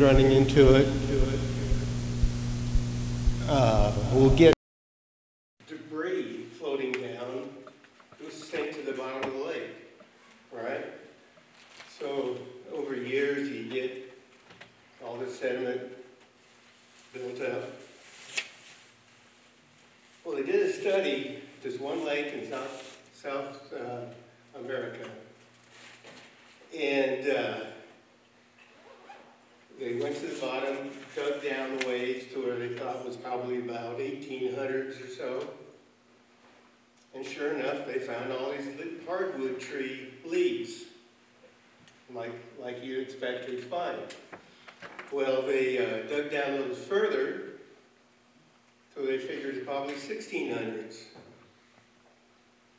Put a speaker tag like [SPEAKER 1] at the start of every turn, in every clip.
[SPEAKER 1] running into it, uh, will get debris floating down, it was sent to the bottom of the lake, right? So over years, you get all this sediment built up. Well, they did a study, there's one lake in South, South uh, America. And uh, they went to the bottom, dug down the ways to where they thought was probably about 1800s or so. And sure enough, they found all these li- hardwood tree leaves, like, you'd to find. Well, they uh, dug down a little further, so they figured probably 1600s.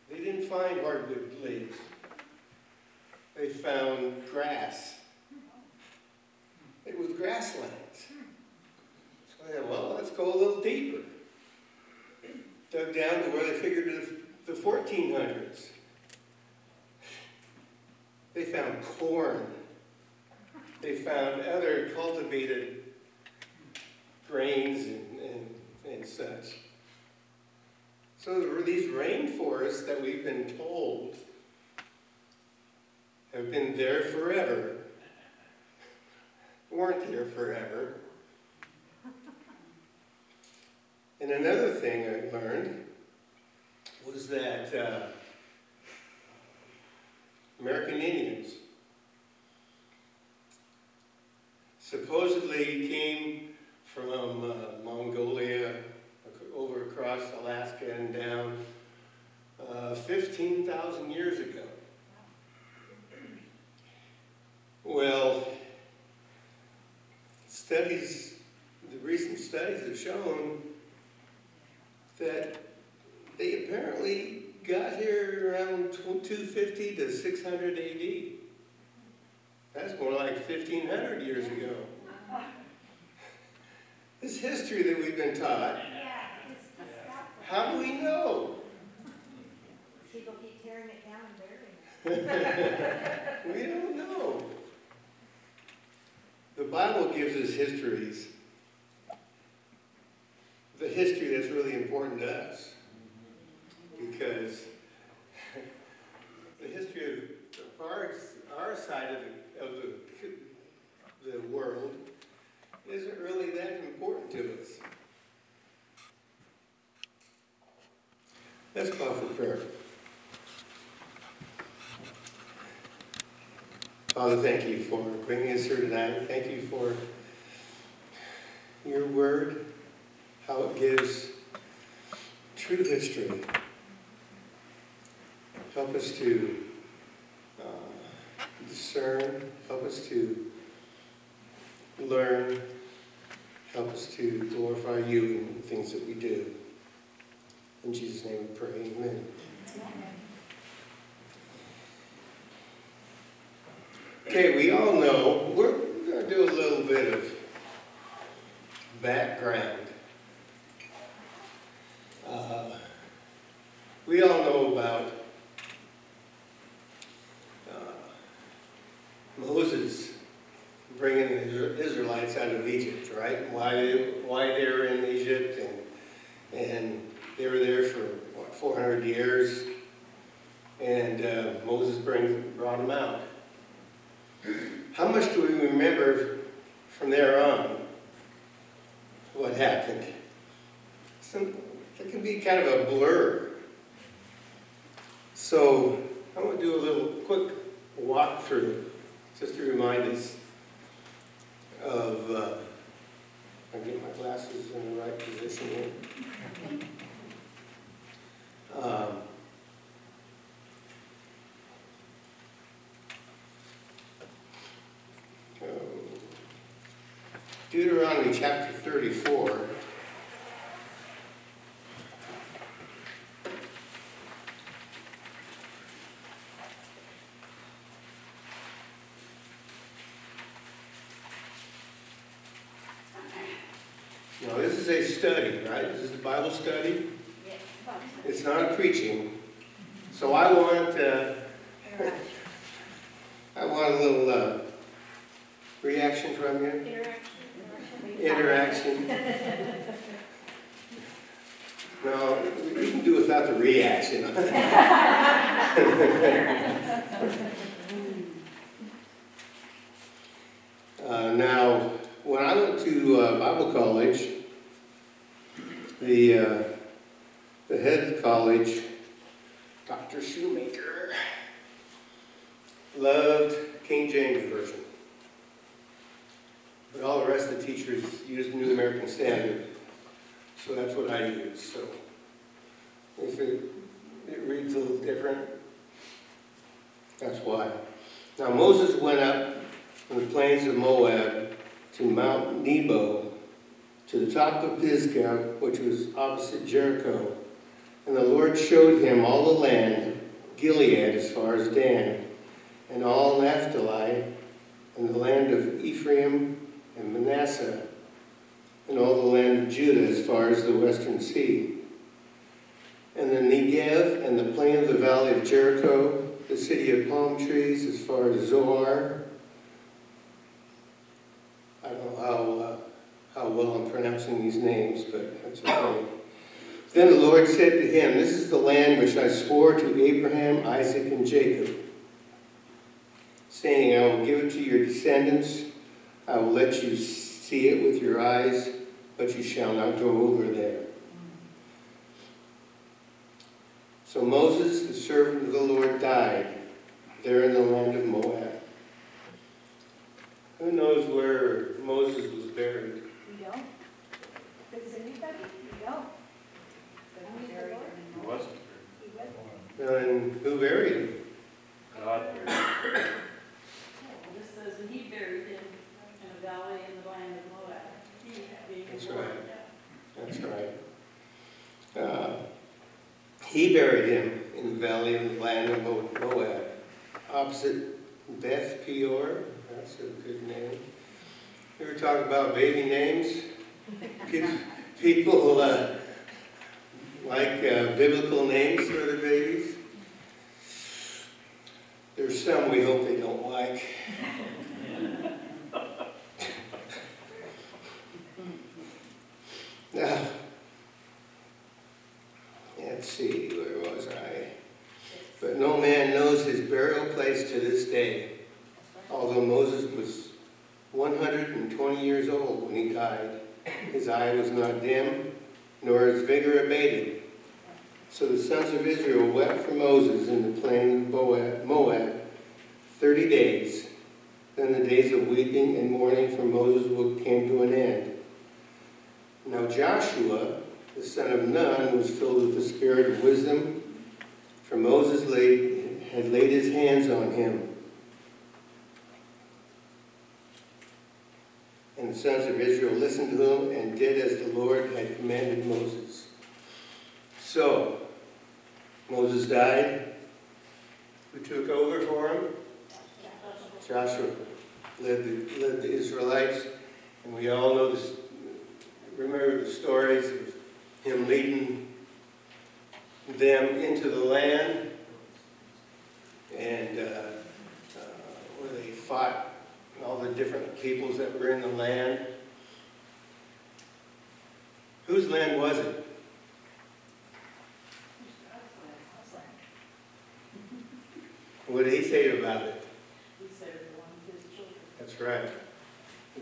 [SPEAKER 1] They didn't find hardwood blades. They found grass. It was grasslands. So they said, well, let's go a little deeper. Dug down to where they figured the 1400s. They found corn. They found other cultivated grains and, and, and such. So these rainforests that we've been told have been there forever, weren't there forever. And another thing I learned was that uh, American Indians supposedly came from uh, Mongolia over across Alaska and down uh, 15,000 years ago. Well, studies, the recent studies have shown that they apparently got here around 250 to 600 AD. That's more like 1500 years ago. This history that we've been taught, how do we know?
[SPEAKER 2] People keep tearing it down and burying it.
[SPEAKER 1] We don't know. The Bible gives us histories. The history that's really important to us. Because the history of our, our side of the, of the, the world isn't really that important to us. Let's call for prayer. Father, thank you for bringing us here tonight. Thank you for your word, how it gives true history. Help us to uh, discern, help us to learn, help us to glorify you in the things that we do. In Jesus' name we pray, amen. Okay, we all know, we're going to do a little bit of background. Deuteronomy chapter 34. Now, this is a study, right? This is a Bible study. It's not a preaching. So I want, uh,
[SPEAKER 2] I want a little uh, reaction
[SPEAKER 1] from you.
[SPEAKER 2] Interaction.
[SPEAKER 1] No, we can do without the reaction. Uh, Now, when I went to uh, Bible college, the, uh, the head of college, Dr. Shoemaker, loved King James Version. But all the rest of the teachers use the New American Standard, so that's what I use, so. If it, it reads a little different, that's why. Now Moses went up from the plains of Moab to Mount Nebo, to the top of Pisgah, which was opposite Jericho. And the Lord showed him all the land, Gilead as far as Dan, and all Naphtali, and the land of Ephraim and Manasseh, and all the land of Judah as far as the western sea. And the Negev and the plain of the valley of Jericho, the city of palm trees as far as Zoar. I don't know how, uh, how well I'm pronouncing these names, but that's okay. Then the Lord said to him, This is the land which I swore to Abraham, Isaac, and Jacob, saying, I will give it to your descendants. I will let you see it with your eyes, but you shall not go over there. So Moses, the servant of the Lord, died there in the land of Moab. Who knows where Moses was buried?
[SPEAKER 2] We don't? Does anybody? We don't. But who's the Lord?
[SPEAKER 3] He wasn't.
[SPEAKER 2] He was.
[SPEAKER 1] And who buried him?
[SPEAKER 3] God buried
[SPEAKER 4] This says, and he buried him in a valley in the land of Moab. He being
[SPEAKER 1] That's
[SPEAKER 4] the Lord.
[SPEAKER 1] right. That's right. Uh, He buried him in the valley of the land of Moab, opposite Beth Peor. That's a good name. We were talking about baby names. People- uh, like uh, biblical names for their babies. There's some we hope they don't like. Now, let's see, where was I? But no man knows his burial place to this day, although Moses was 120 years old when he died. His eye was not dim, nor his vigor abated. So the sons of Israel wept for Moses in the plain of Moab, Moab 30 days. Then the days of weeping and mourning for Moses came to an end. Now Joshua, the son of Nun, was filled with the spirit of wisdom, for Moses laid, had laid his hands on him. And the sons of Israel listened to him and did as the Lord had commanded Moses. So, Moses died. Who took over for him? Joshua led the, led the Israelites, and we all know this, remember the stories of him leading them into the land, and uh, uh, where they fought all the different peoples that were in the land. Whose land was it? What did he say about it?
[SPEAKER 4] He said one of his children.
[SPEAKER 1] That's right.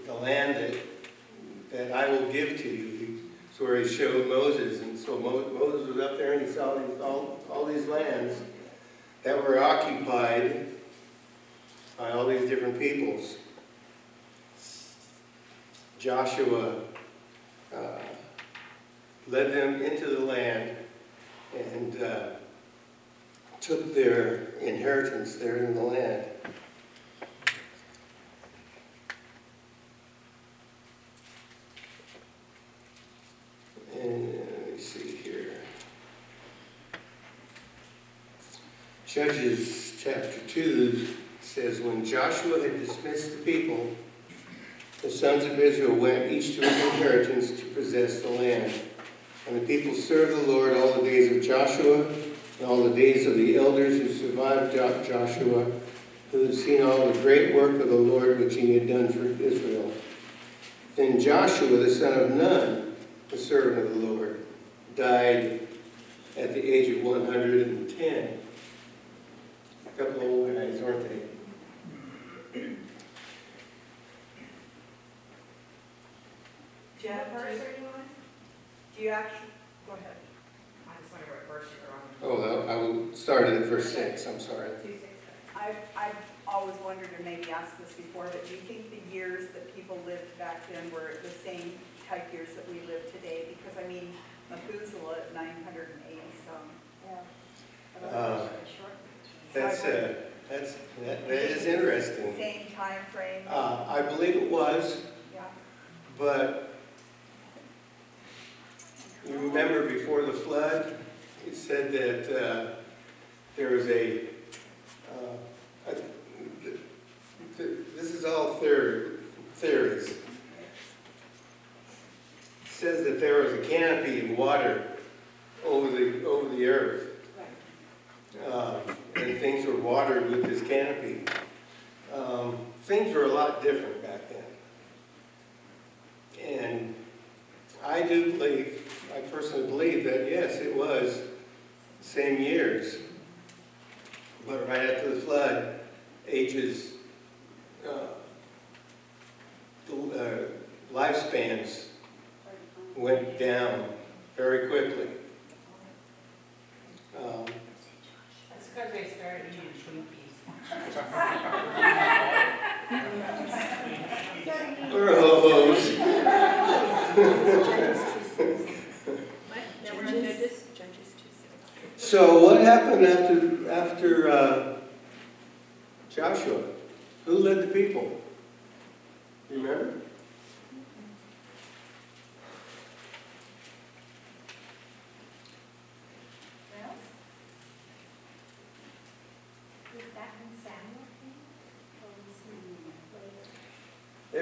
[SPEAKER 1] The land that, that I will give to you, it's where he showed Moses, and so Mo- Moses was up there and he saw these, all, all these lands that were occupied by all these different peoples. Joshua uh, led them into the land and uh, took their inheritance there in the land. And uh, let me see here. Judges chapter 2 says, When Joshua had dismissed the people, the sons of Israel went each to his inheritance to possess the land. And the people served the Lord all the days of Joshua all the days of the elders who survived Joshua, who had seen all the great work of the Lord which he had done for Israel. Then Joshua, the son of Nun, the servant of the Lord, died at the age of 110. A couple old guys, aren't they?
[SPEAKER 2] Are
[SPEAKER 5] do you actually, go ahead.
[SPEAKER 2] I just wonder what verse you're on.
[SPEAKER 1] Oh, I will start at verse 6, I'm sorry.
[SPEAKER 5] I've, I've always wondered, and maybe asked this before, but do you think the years that people lived back then were the same type years that we live today? Because, I mean, Methuselah at nine hundred and eighty some.
[SPEAKER 1] Uh, That's, uh, that's, that that is interesting.
[SPEAKER 5] Same time frame.
[SPEAKER 1] Uh, I believe it was,
[SPEAKER 5] yeah.
[SPEAKER 1] but you remember before the flood, it said that uh, there was a, uh, a- th- th- this is all theory, theories. It Says that there was a canopy of water over the, over the earth. Uh, and things were watered with this canopy. Um, Things were a lot different back then. And I do believe, I personally believe that, yes, it was the same years. But right after the flood, ages, uh, the, uh, lifespans went down very quickly. Um,
[SPEAKER 2] That's because they started eating Twinkies.
[SPEAKER 1] We're hobos.
[SPEAKER 2] Never did this?
[SPEAKER 1] So what happened after, after uh, Joshua? Who led the people? You remember?
[SPEAKER 2] Is that when Samuel came?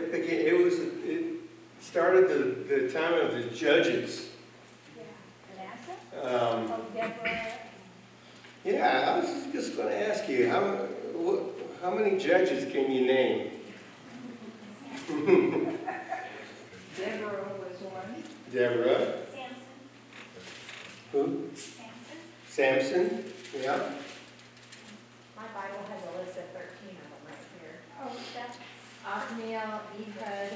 [SPEAKER 1] It began, it was, it started the, the time of the judges.
[SPEAKER 2] Manasseh?
[SPEAKER 1] Um,
[SPEAKER 2] Oh, Deborah.
[SPEAKER 1] Yeah, I was just gonna ask you, how, what, how many judges can you name?
[SPEAKER 2] Deborah was one.
[SPEAKER 1] Deborah,
[SPEAKER 2] Samson.
[SPEAKER 1] who?
[SPEAKER 2] Samson?
[SPEAKER 1] Samson, yeah.
[SPEAKER 2] My Bible has a list of thirteen of them right here.
[SPEAKER 6] Oh, that's
[SPEAKER 2] Othniel, Ehud,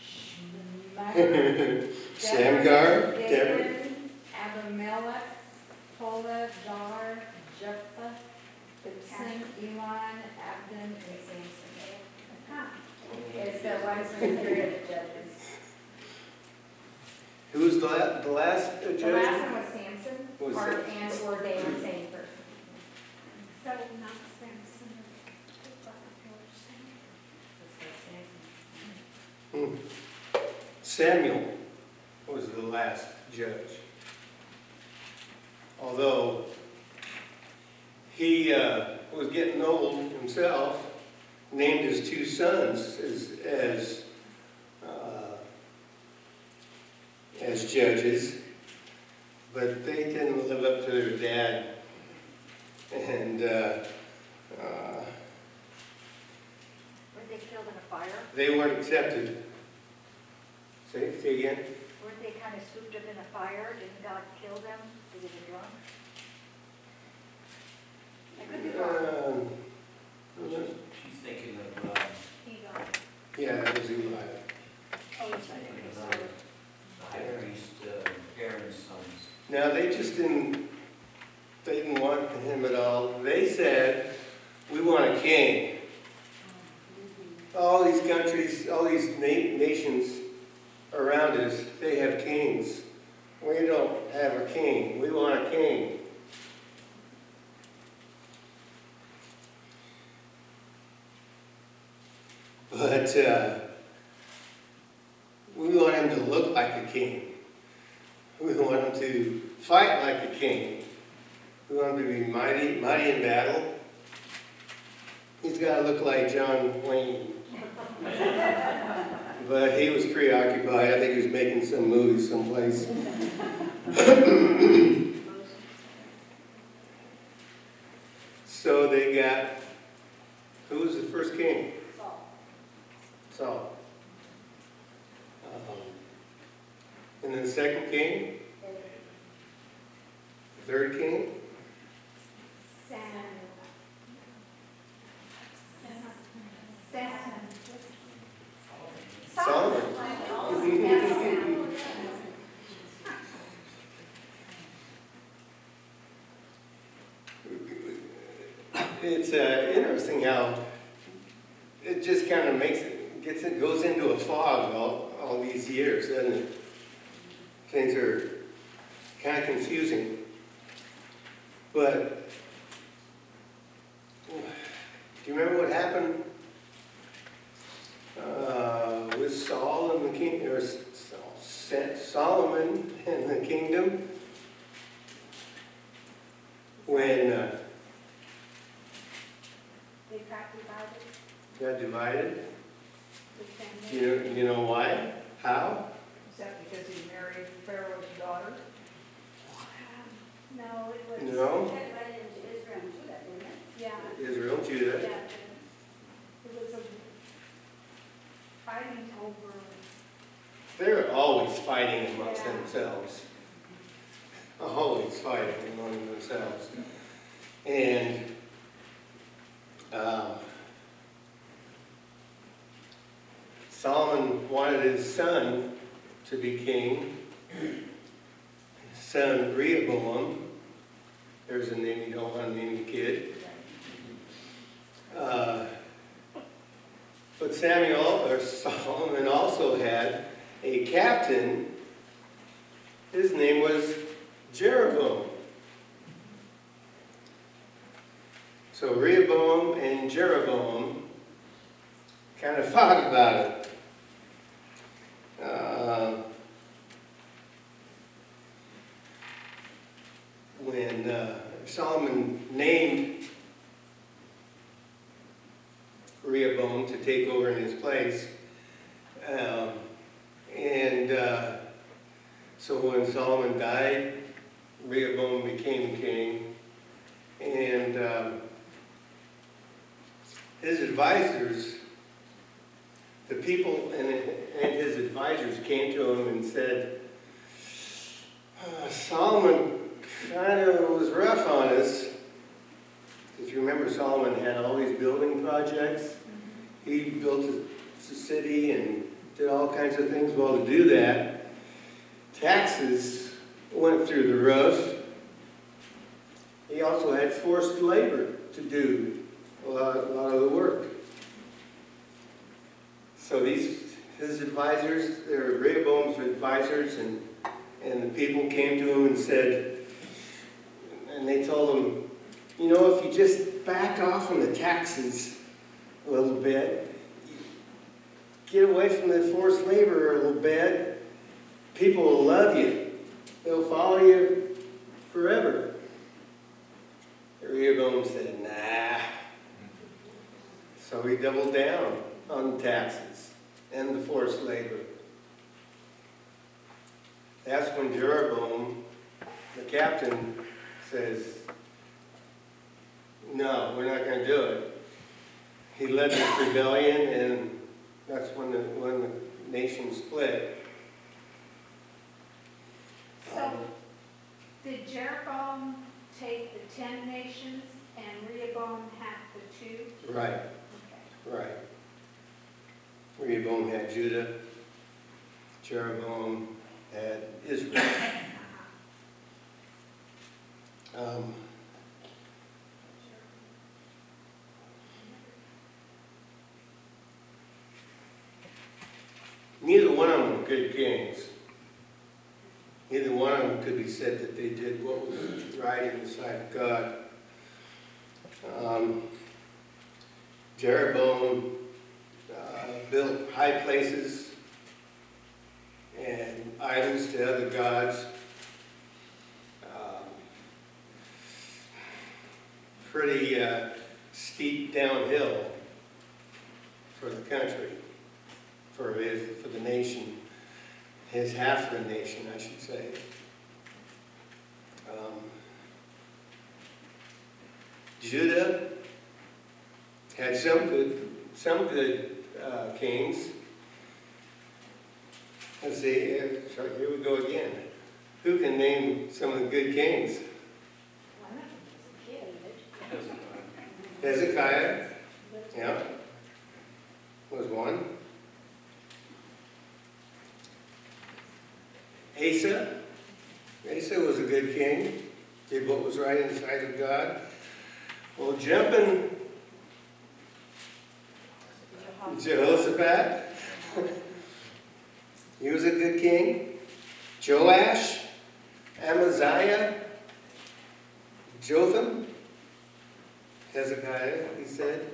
[SPEAKER 2] Shemaiah,
[SPEAKER 1] Shamgar, Deborah.
[SPEAKER 2] David, Abimelech, Tola, Dar, Jephthah, Ibzan, Elon, Abdon, and Samson. It's the ones from the period of the judges.
[SPEAKER 1] Who was the la, the last uh,
[SPEAKER 2] The last
[SPEAKER 1] judge?
[SPEAKER 2] one was Samson,
[SPEAKER 1] Was
[SPEAKER 2] or, and, or they were same person.
[SPEAKER 6] so not Samson, but Samson.
[SPEAKER 1] Hmm. Samuel was the last judge. Although he uh, was getting old himself, named his two sons as, as, uh, as judges, but they didn't live up to their dad. And uh, uh,
[SPEAKER 6] Weren't they killed in a fire?
[SPEAKER 1] they weren't accepted. Say, say again?
[SPEAKER 6] Weren't they kind of swooped up in a fire? Didn't God kill them? Did they get drunk? I could be wrong.
[SPEAKER 1] Um,
[SPEAKER 7] She's thinking of,
[SPEAKER 6] He got,
[SPEAKER 1] Yeah, that was Eli.
[SPEAKER 6] oh, yes, I
[SPEAKER 7] thinking
[SPEAKER 6] think
[SPEAKER 7] of
[SPEAKER 6] so.
[SPEAKER 7] the high priest, uh, Aaron's sons.
[SPEAKER 1] Now, they just didn't, they didn't want him at all. They said, we want a king. All these countries, all these na- nations around us, they have kings. We don't have a king. We want a king. But uh, we want him to look like a king. We want him to fight like a king. We want him to be mighty, mighty in battle. He's got to look like John Wayne. But he was preoccupied. I think he was making some movie someplace. So they got, who king?
[SPEAKER 6] Saul.
[SPEAKER 1] Saul. Um, And then the second king, the third king,
[SPEAKER 2] Samuel.
[SPEAKER 1] It's uh, interesting how it just kind of makes it, gets it, goes into a fog all, all these years, doesn't it? Things are kind of confusing. But, do you remember what happened uh, with Saul and the king, or Saul, Sa- Solomon and the kingdom? When uh,
[SPEAKER 2] They got divided,
[SPEAKER 1] got divided?
[SPEAKER 2] the family.
[SPEAKER 1] Do you, you know why? How?
[SPEAKER 5] Is that because he married Pharaoh's daughter?
[SPEAKER 2] No, it was.
[SPEAKER 1] No?
[SPEAKER 6] That right into Israel and Judah, didn't it?
[SPEAKER 2] Yeah,
[SPEAKER 1] Israel, Judah.
[SPEAKER 2] yeah. It was a fighting over,
[SPEAKER 1] They're always fighting amongst themselves. Always fighting among themselves. And, um, Solomon wanted his son to be king. His son Rehoboam, there's a name you don't want to name the kid. Uh, But Samuel, or Solomon also had a captain. His name was Jeroboam. So Rehoboam and Jeroboam kind of fought about it. Uh, when uh, Solomon named Rehoboam to take over in his place, um, and uh, so when Solomon died, Rehoboam became king, and um, his advisors, the people and, and his advisors came to him and said, "Uh, Solomon kind of was rough on us. If you remember, Solomon had all these building projects. He built a, a city and did all kinds of things. Well, to do that, taxes went through the roof. He also had forced labor to do a lot, a lot of the work. So these, his advisors, they were Rehoboam's advisors, and, and the people came to him and said, and they told him, you know, if you just back off on the taxes a little bit, get away from the forced labor a little bit, people will love you. They'll follow you forever. Rehoboam said, nah. So he doubled down on taxes and the forced labor. That's when Jeroboam, the captain, says, no, we're not gonna do it. He led this rebellion and that's when the, when the nation split.
[SPEAKER 2] so did Jeroboam take the ten nations and Rehoboam had the two?
[SPEAKER 1] Right,
[SPEAKER 2] Okay.
[SPEAKER 1] right. Rehoboam had Judah, Jeroboam had Israel. Um, Neither one of them were good kings. Neither one of them could be said that they did what was right in the sight of God. Um, Jeroboam uh, built high places and idols to other gods. Um, Pretty uh, steep downhill for the country, for his, for the nation, his half of the nation, I should say. Um, Judah had some good, some good uh, kings. Let's see, uh, here we go again. Who can name some of the good kings?
[SPEAKER 6] One of them was a kid,
[SPEAKER 1] Hezekiah, yeah, was one. Asa, Asa was a good king, did what was right in the sight of God. Well, jumping Jehoshaphat, he was a good king. Joash, Amaziah, Jotham, Hezekiah, he said.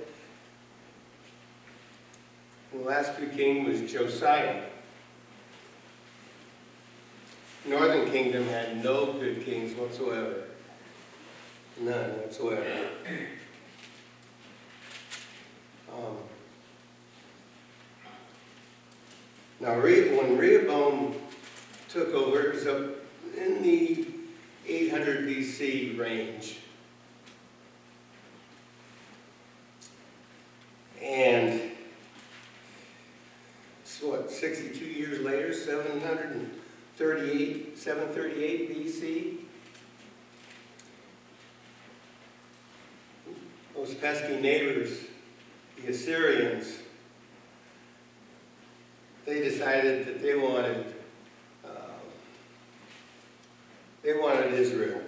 [SPEAKER 1] And the last good king was Josiah. Northern kingdom had no good kings whatsoever. None whatsoever. Um, Now, when Rehoboam took over, it was up in the 800 BC range. And so what, 62 years later, 738, 738 BC? Those pesky neighbors, the Assyrians, they decided that they wanted, um, they wanted Israel.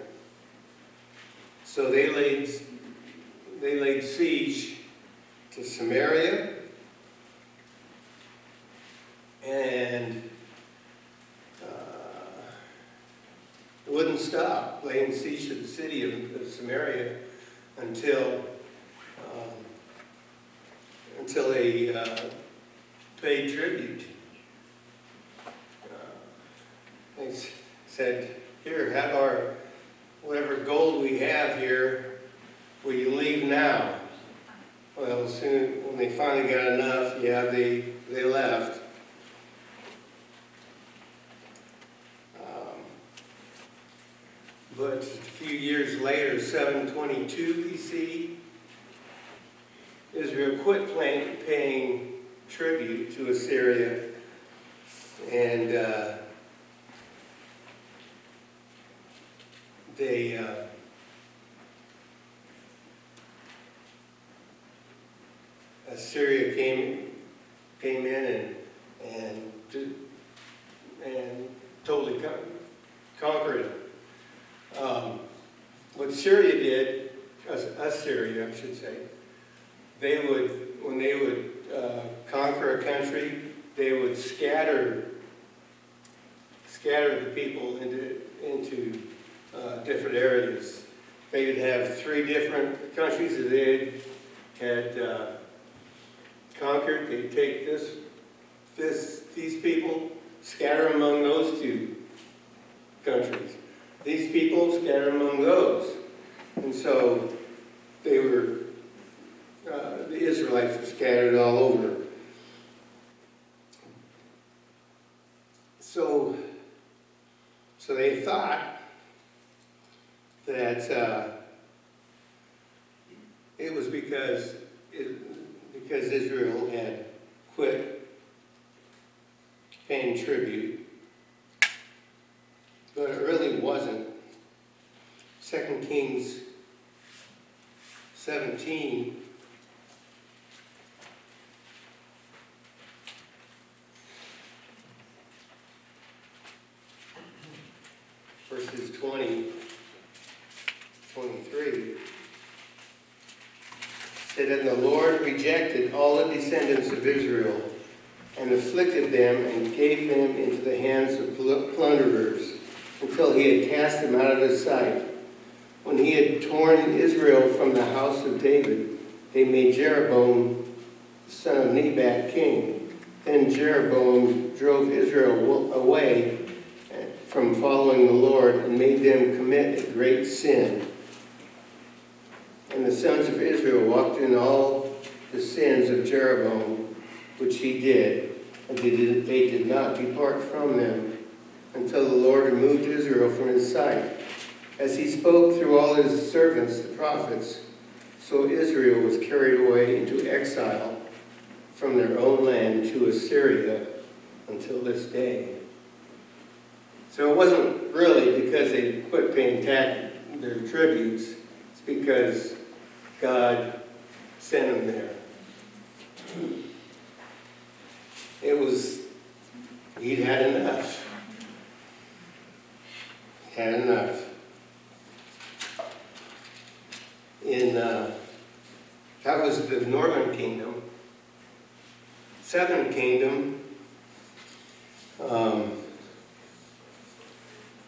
[SPEAKER 1] So they laid, they laid siege to Samaria. And wouldn't stop laying siege to the city of, of Samaria until um, until they uh, paid tribute. Uh, they said, "Here, have our whatever gold we have here. Will you leave now?" Well, soon, when they finally got enough, yeah, they, they left. But a few years later, seven twenty-two BC, Israel quit paying, paying tribute to Assyria, and, uh, they, uh, Assyria came, came in and, and, and totally con- conquered. Um, what Syria did, As- Assyria, I should say, they would, when they would uh, conquer a country, they would scatter, scatter the people into, into uh, different areas. They would have three different countries that they had, had uh, conquered, they'd take this, this, these people, scatter among those two countries. These people scatter among those. And so they were, uh, the Israelites were scattered all over. So, so they thought that uh, it was because it, because Israel had quit paying tribute, but it really wasn't. Second Kings 17 verses 20, 23 said, And the Lord rejected all the descendants of Israel and afflicted them and gave them into the hands of plunderers until he had cast them out of his sight. When he had torn Israel from the house of David, they made Jeroboam, son of Nebat, king. Then Jeroboam drove Israel away uh, from following the Lord and made them commit a great sin. And the sons of Israel walked in all the sins of Jeroboam, which he did, and they did, they did not depart from them until the Lord removed Israel from his sight. As he spoke through all his servants, the prophets, so Israel was carried away into exile from their own land to Assyria until this day. So it wasn't really because they quit paying tax, their tributes, it's because God sent them there. It was, he'd had enough. Had enough. In, uh, that was the northern kingdom. Southern kingdom, um,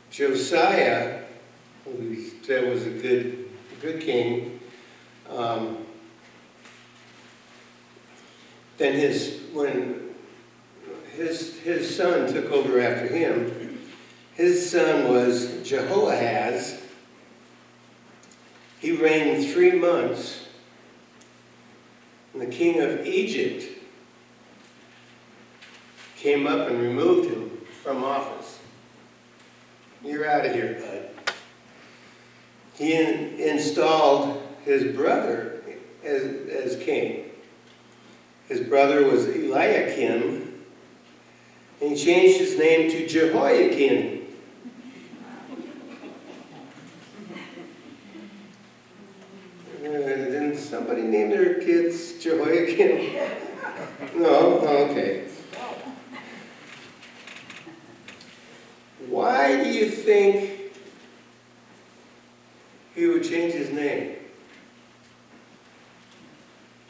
[SPEAKER 1] Josiah, said was a good, good king, um, then his, when his, his son took over after him, his son was Jehoahaz. He reigned three months. And the king of Egypt came up and removed him from office. You're out of here, bud. He in, installed his brother as, as king. His brother was Eliakim, and he changed his name to Jehoiakim. Uh, Didn't somebody name their kids Jehoiakim? No? Okay. Why do you think he would change his name?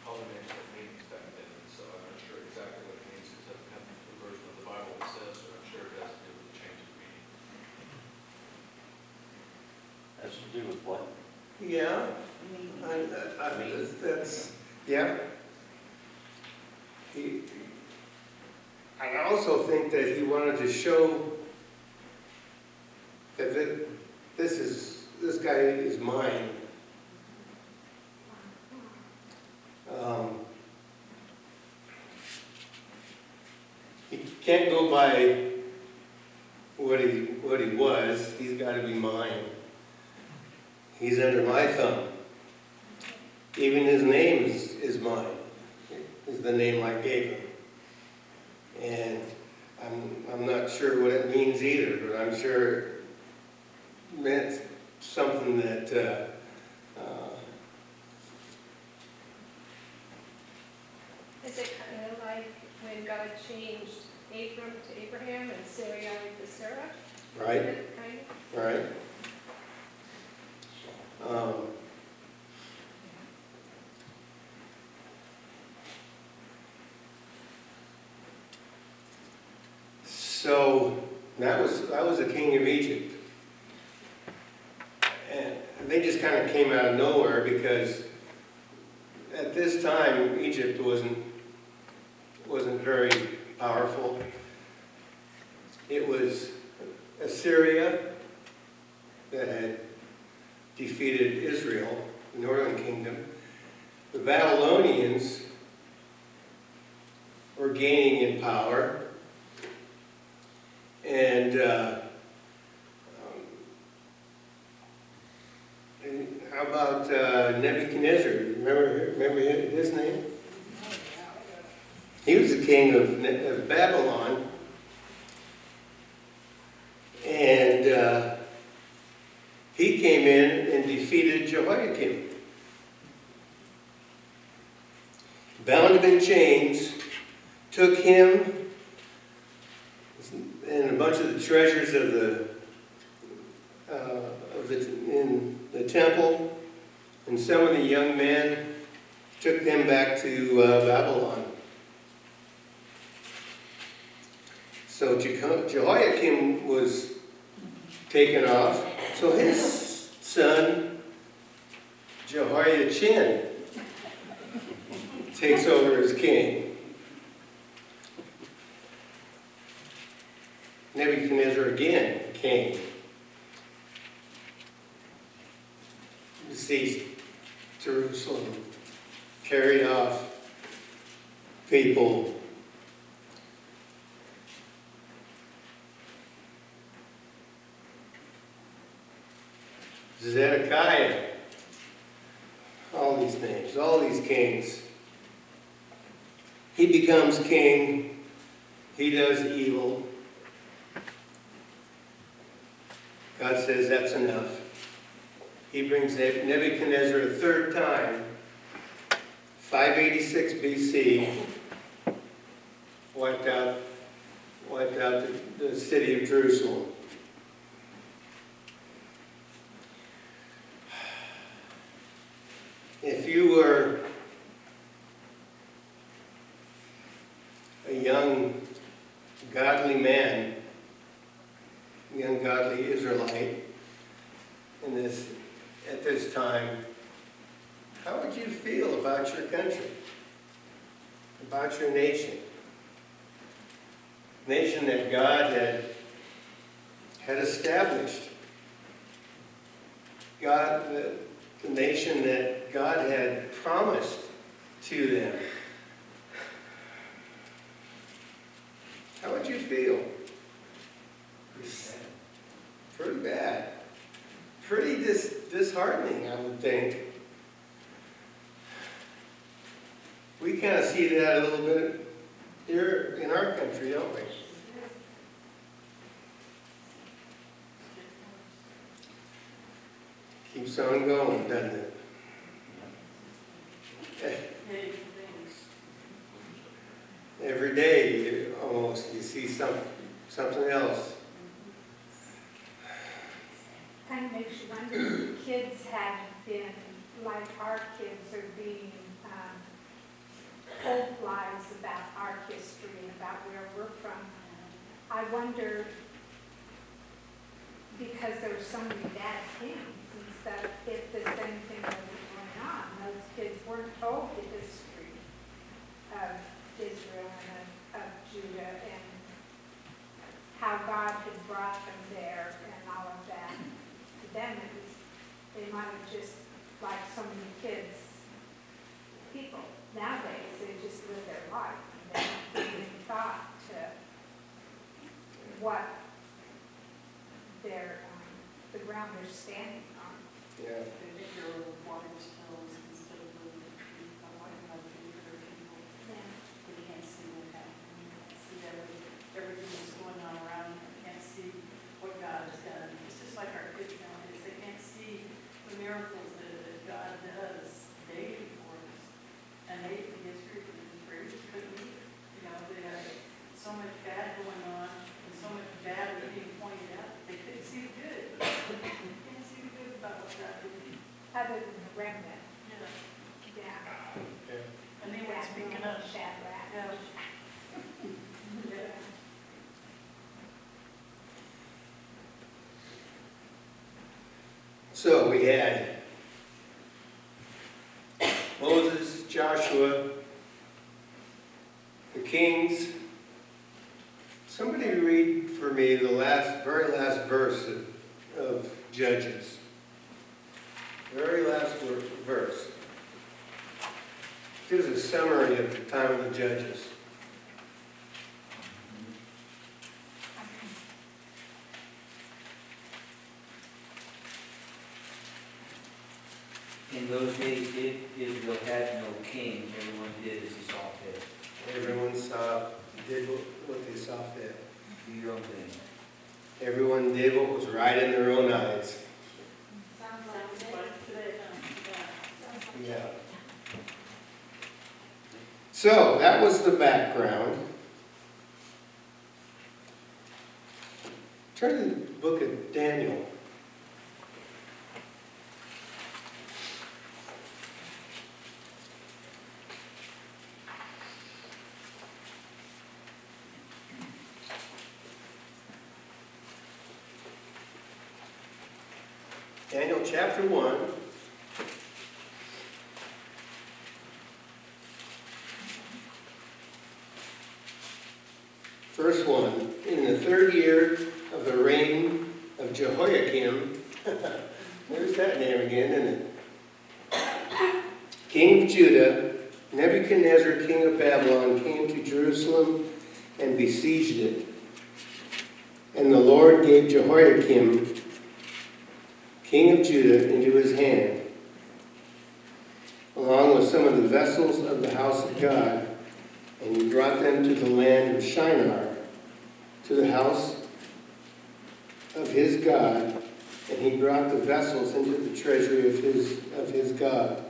[SPEAKER 8] all the names that meanings back then, so I'm not sure exactly what it means, it doesn't have the version of the Bible that says, so I'm sure it has to do with the change of meaning.
[SPEAKER 3] Has to do with what?
[SPEAKER 1] Yeah, I, I, I, that's, yeah. He, I also think that he wanted to show that thi- this is, this guy is mine. Um, He can't go by what he, what he was, he's gotta be mine. He's under my thumb. Even his name is, is mine, is the name I gave him. And I'm, I'm not sure what it means either, but I'm sure it meant something that, uh, uh,
[SPEAKER 9] Is it kind of like when God changed Abram to Abraham and Sarai to Sarah?
[SPEAKER 1] right,
[SPEAKER 9] Kind of?
[SPEAKER 1] right? Um, So, that was, that was the king of Egypt. And they just kind of came out of nowhere because at this time, Egypt wasn't very powerful. It was Assyria that had defeated Israel, the northern kingdom. The Babylonians were gaining in power. And, uh, um, and how about uh, Nebuchadnezzar? Remember, remember his name? He was the king of, Ne- of Babylon. And uh, he came in and defeated Jehoiakim. Bound him in chains, took him and a bunch of the treasures of the, uh, of the, in the temple, and some of the young men took them back to uh, Babylon. So Jeho- Jehoiakim was taken off, so his son, Jehoiachin, takes over as king. Nebuchadnezzar again came. Besieged Jerusalem, carried off people. Zedekiah, all these names, all these kings. He becomes king. He does evil. God says that's enough. He brings Nebuchadnezzar a third time, 586 BC, wiped out, wiped out the, the city of Jerusalem. If you were a young, godly man, young, godly Israelite in this, at this time, how would you feel about your country? About your nation? Nation that God had, had established. God, the, the nation that God had promised to them. How would you feel? Pretty bad. Pretty dis- disheartening, I would think. We kind of see that a little bit here in our country, don't we? Keeps on going, doesn't it? Every day, you- almost, you see some, something else.
[SPEAKER 10] Kind of makes you wonder, if kids hadn't been, like our kids are being, um, told lies about our history and about where we're from. I wonder, because there's so many bad things stuff, if the same thing wasn't going on. Those kids weren't told the history of Israel and of, of Judah and how God had brought them there and all of that. To them, it was, they might have just, like so many kids, people nowadays, they just live their life. and They don't any thought to what their, um, the ground they're standing.
[SPEAKER 1] Yeah.
[SPEAKER 4] They make their little waterstones instead of building a tree. I like how they do for people. They can't see what happened, they can't see everything, everything that's going on around them, they can't see what God has done. It's just like our kids nowadays, they can't see the miracles that, that God does daily for us. And they, the history of the Israelis couldn't either, you know, they had so much bad going on, and so much bad that being pointed out, they couldn't see the good. They couldn't see the good about what God did.
[SPEAKER 10] Other than the remnant,
[SPEAKER 4] Yeah.
[SPEAKER 10] yeah.
[SPEAKER 4] And they weren't speaking up.
[SPEAKER 10] Shadrach.
[SPEAKER 4] Yeah. Yeah.
[SPEAKER 1] So we had Moses, Joshua, the kings. Somebody read for me the last, very last verse of, of Judges. Very last verse. Here's a summary of the time of the judges.
[SPEAKER 7] Those days, if Israel had no king, everyone did as he saw fit.
[SPEAKER 1] Everyone saw, did what what they saw fit.
[SPEAKER 7] Do your own thing.
[SPEAKER 1] Everyone did what was right in their own eyes.
[SPEAKER 10] Sounds
[SPEAKER 4] Sounds
[SPEAKER 10] like it.
[SPEAKER 4] like today, huh? Yeah.
[SPEAKER 1] Yeah. So, that was the background. Turn to the book of Daniel. Daniel chapter 1. Verse 1 In the third year of the reign of Jehoiakim, there's that name again, isn't it? King of Judah, Nebuchadnezzar, king of Babylon, came to Jerusalem and besieged it. And the Lord gave Jehoiakim, king of Judah, into his hand, along with some of the vessels of the house of God, And he brought them to the land of Shinar, to the house of his God, and he brought the vessels into the treasury of his, of his God.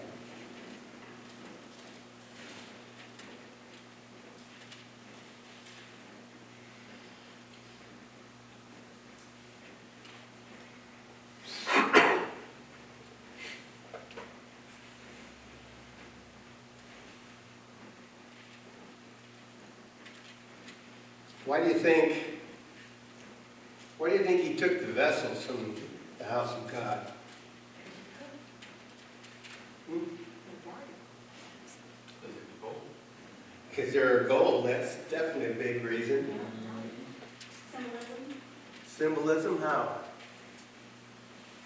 [SPEAKER 1] Why do you think, why do you think he took the vessels from the house of God? Because they're gold, that's definitely a big reason.
[SPEAKER 6] Symbolism,
[SPEAKER 1] Symbolism, how?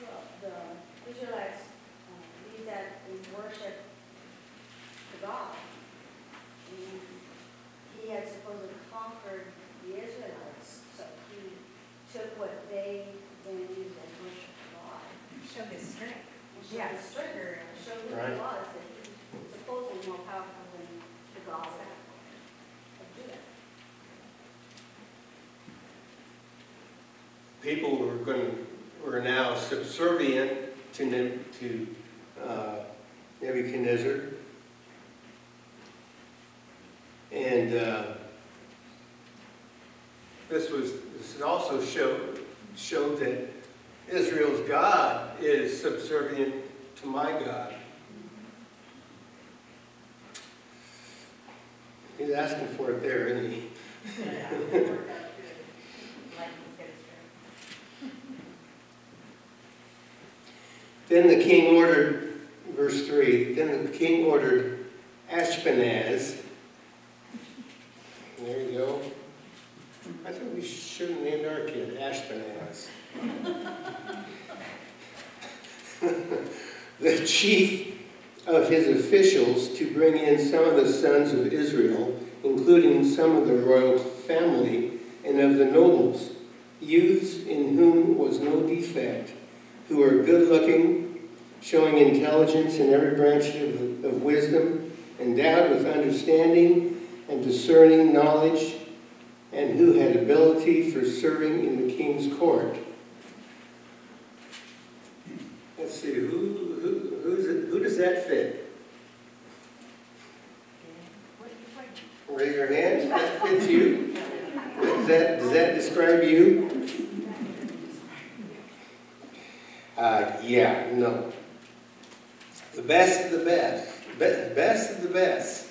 [SPEAKER 6] well, the Israelites, uh, believe that they worship the God. And he had supposedly conquered the Israelites, so he took what they then used as worship to God.
[SPEAKER 5] Show his strength.
[SPEAKER 6] And showed
[SPEAKER 5] Yes.
[SPEAKER 6] the strength, showed who
[SPEAKER 1] Right.
[SPEAKER 6] he was, that he was supposedly more powerful than the God of Judah.
[SPEAKER 1] People were going, were now subservient to, Ne- to uh, Nebuchadnezzar. And uh, this was, this also showed, showed that Israel's God is subservient to my God. He's asking for it there, isn't he? Then the king ordered, verse 3, then the king ordered Ashpenaz. There you go. I think we should have named our kid Ashpenaz. the chief of his officials to bring in some of the sons of Israel, including some of the royal family and of the nobles, youths in whom was no defect, who were good looking, showing intelligence in every branch of, of wisdom, endowed with understanding and discerning knowledge, and who had ability for serving in the king's court. Let's see, who, who, who's it, who does that fit? Raise your hand, that fits you? Does that, does that describe you? Uh, yeah, no. The best of the best, Be- best of the best.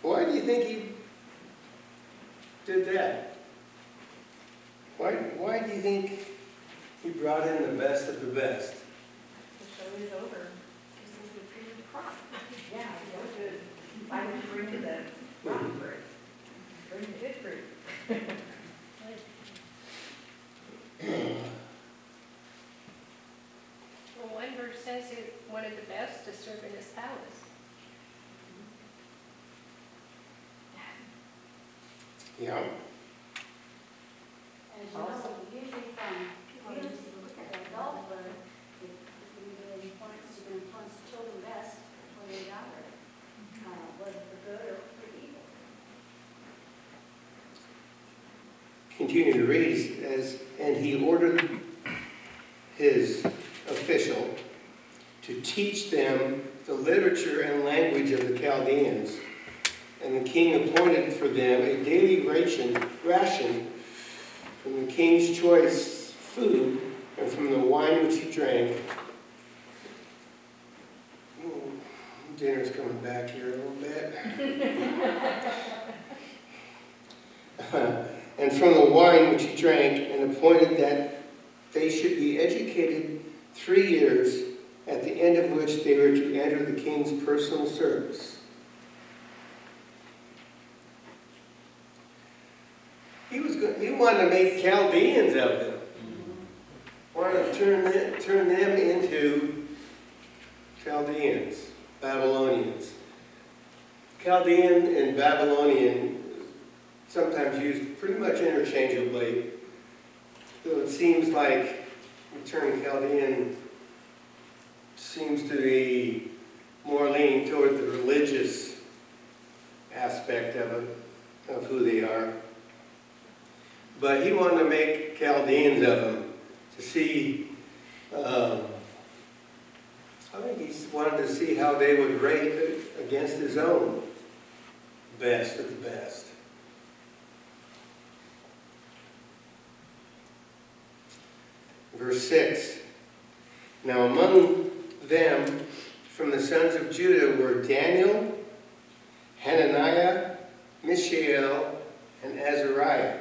[SPEAKER 1] Why do you think he did that? Why, why do you think he brought in the best of the best?
[SPEAKER 5] The show is over.
[SPEAKER 6] This is the cream crop.
[SPEAKER 5] Yeah, so good. I would bring the rotten fruit. Bring the good fruit.
[SPEAKER 9] Well, one verse says he wanted the best to serve in his palace.
[SPEAKER 1] Yeah.
[SPEAKER 6] As you know, usually from, usually look at adulthood, if if you can influence, you can influence children best when they're younger, uh, whether for good or for evil.
[SPEAKER 1] Continue to read, says, and he ordered his official to teach them the literature and language of the Chaldeans. And the king appointed for them a daily ration, ration from the king's choice food and from the wine which he drank. Dinner's coming back here a little bit. Uh, and from the wine which he drank, and appointed that they should be educated three years, at the end of which they were to enter the king's personal service. He was go- he wanted to make Chaldeans of them. Wanted to turn turn them into Chaldeans, Babylonians. Chaldean and Babylonian sometimes used pretty much interchangeably. Though it seems like the term Chaldean seems to be more leaning toward the religious aspect of it, of who they are. But he wanted to make Chaldeans of them to see, um, I think he wanted to see how they would rate against his own best of the best. Verse 6 Now among them from the sons of Judah were Daniel, Hananiah, Mishael, and Azariah.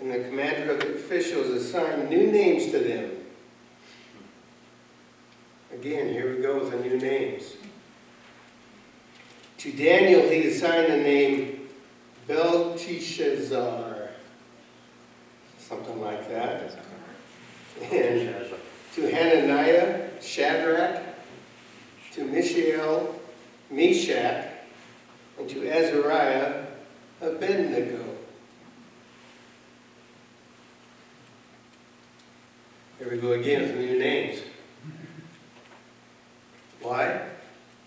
[SPEAKER 1] And the commander of the officials assigned new names to them. Again, here we go with the new names. To Daniel, he assigned the name Belteshazzar, something like that. And to Hananiah, Shadrach, to Mishael, Meshach, and to Azariah, Abednego. Here we go again with new names. Why?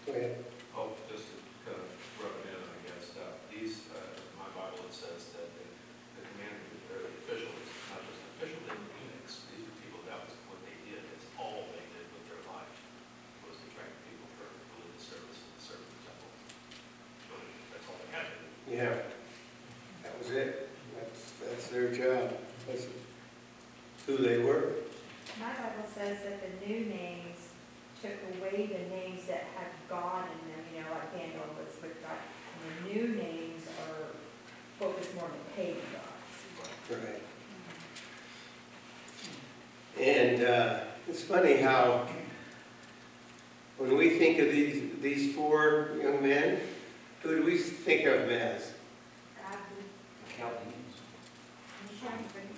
[SPEAKER 1] Go ahead.
[SPEAKER 8] Oh, just to kind of rub it in, I guess, uh, these, uh, in my Bible, it says that the the commander, or the official, is not just an official, they were eunuchs. These were people, that was what they did, it's all they did with their life, was to train people for religious service and serve the temple. So That's all they had to do.
[SPEAKER 1] Yeah, that was it. That's, that's their job. That's who they were.
[SPEAKER 2] My Bible says that the new names took away the names that had God in them, you know, like Daniel was with God. And the new names are focused more on the pagan gods.
[SPEAKER 1] Right. And uh, it's funny how, when we think of these, these four young men, who do we think of them as?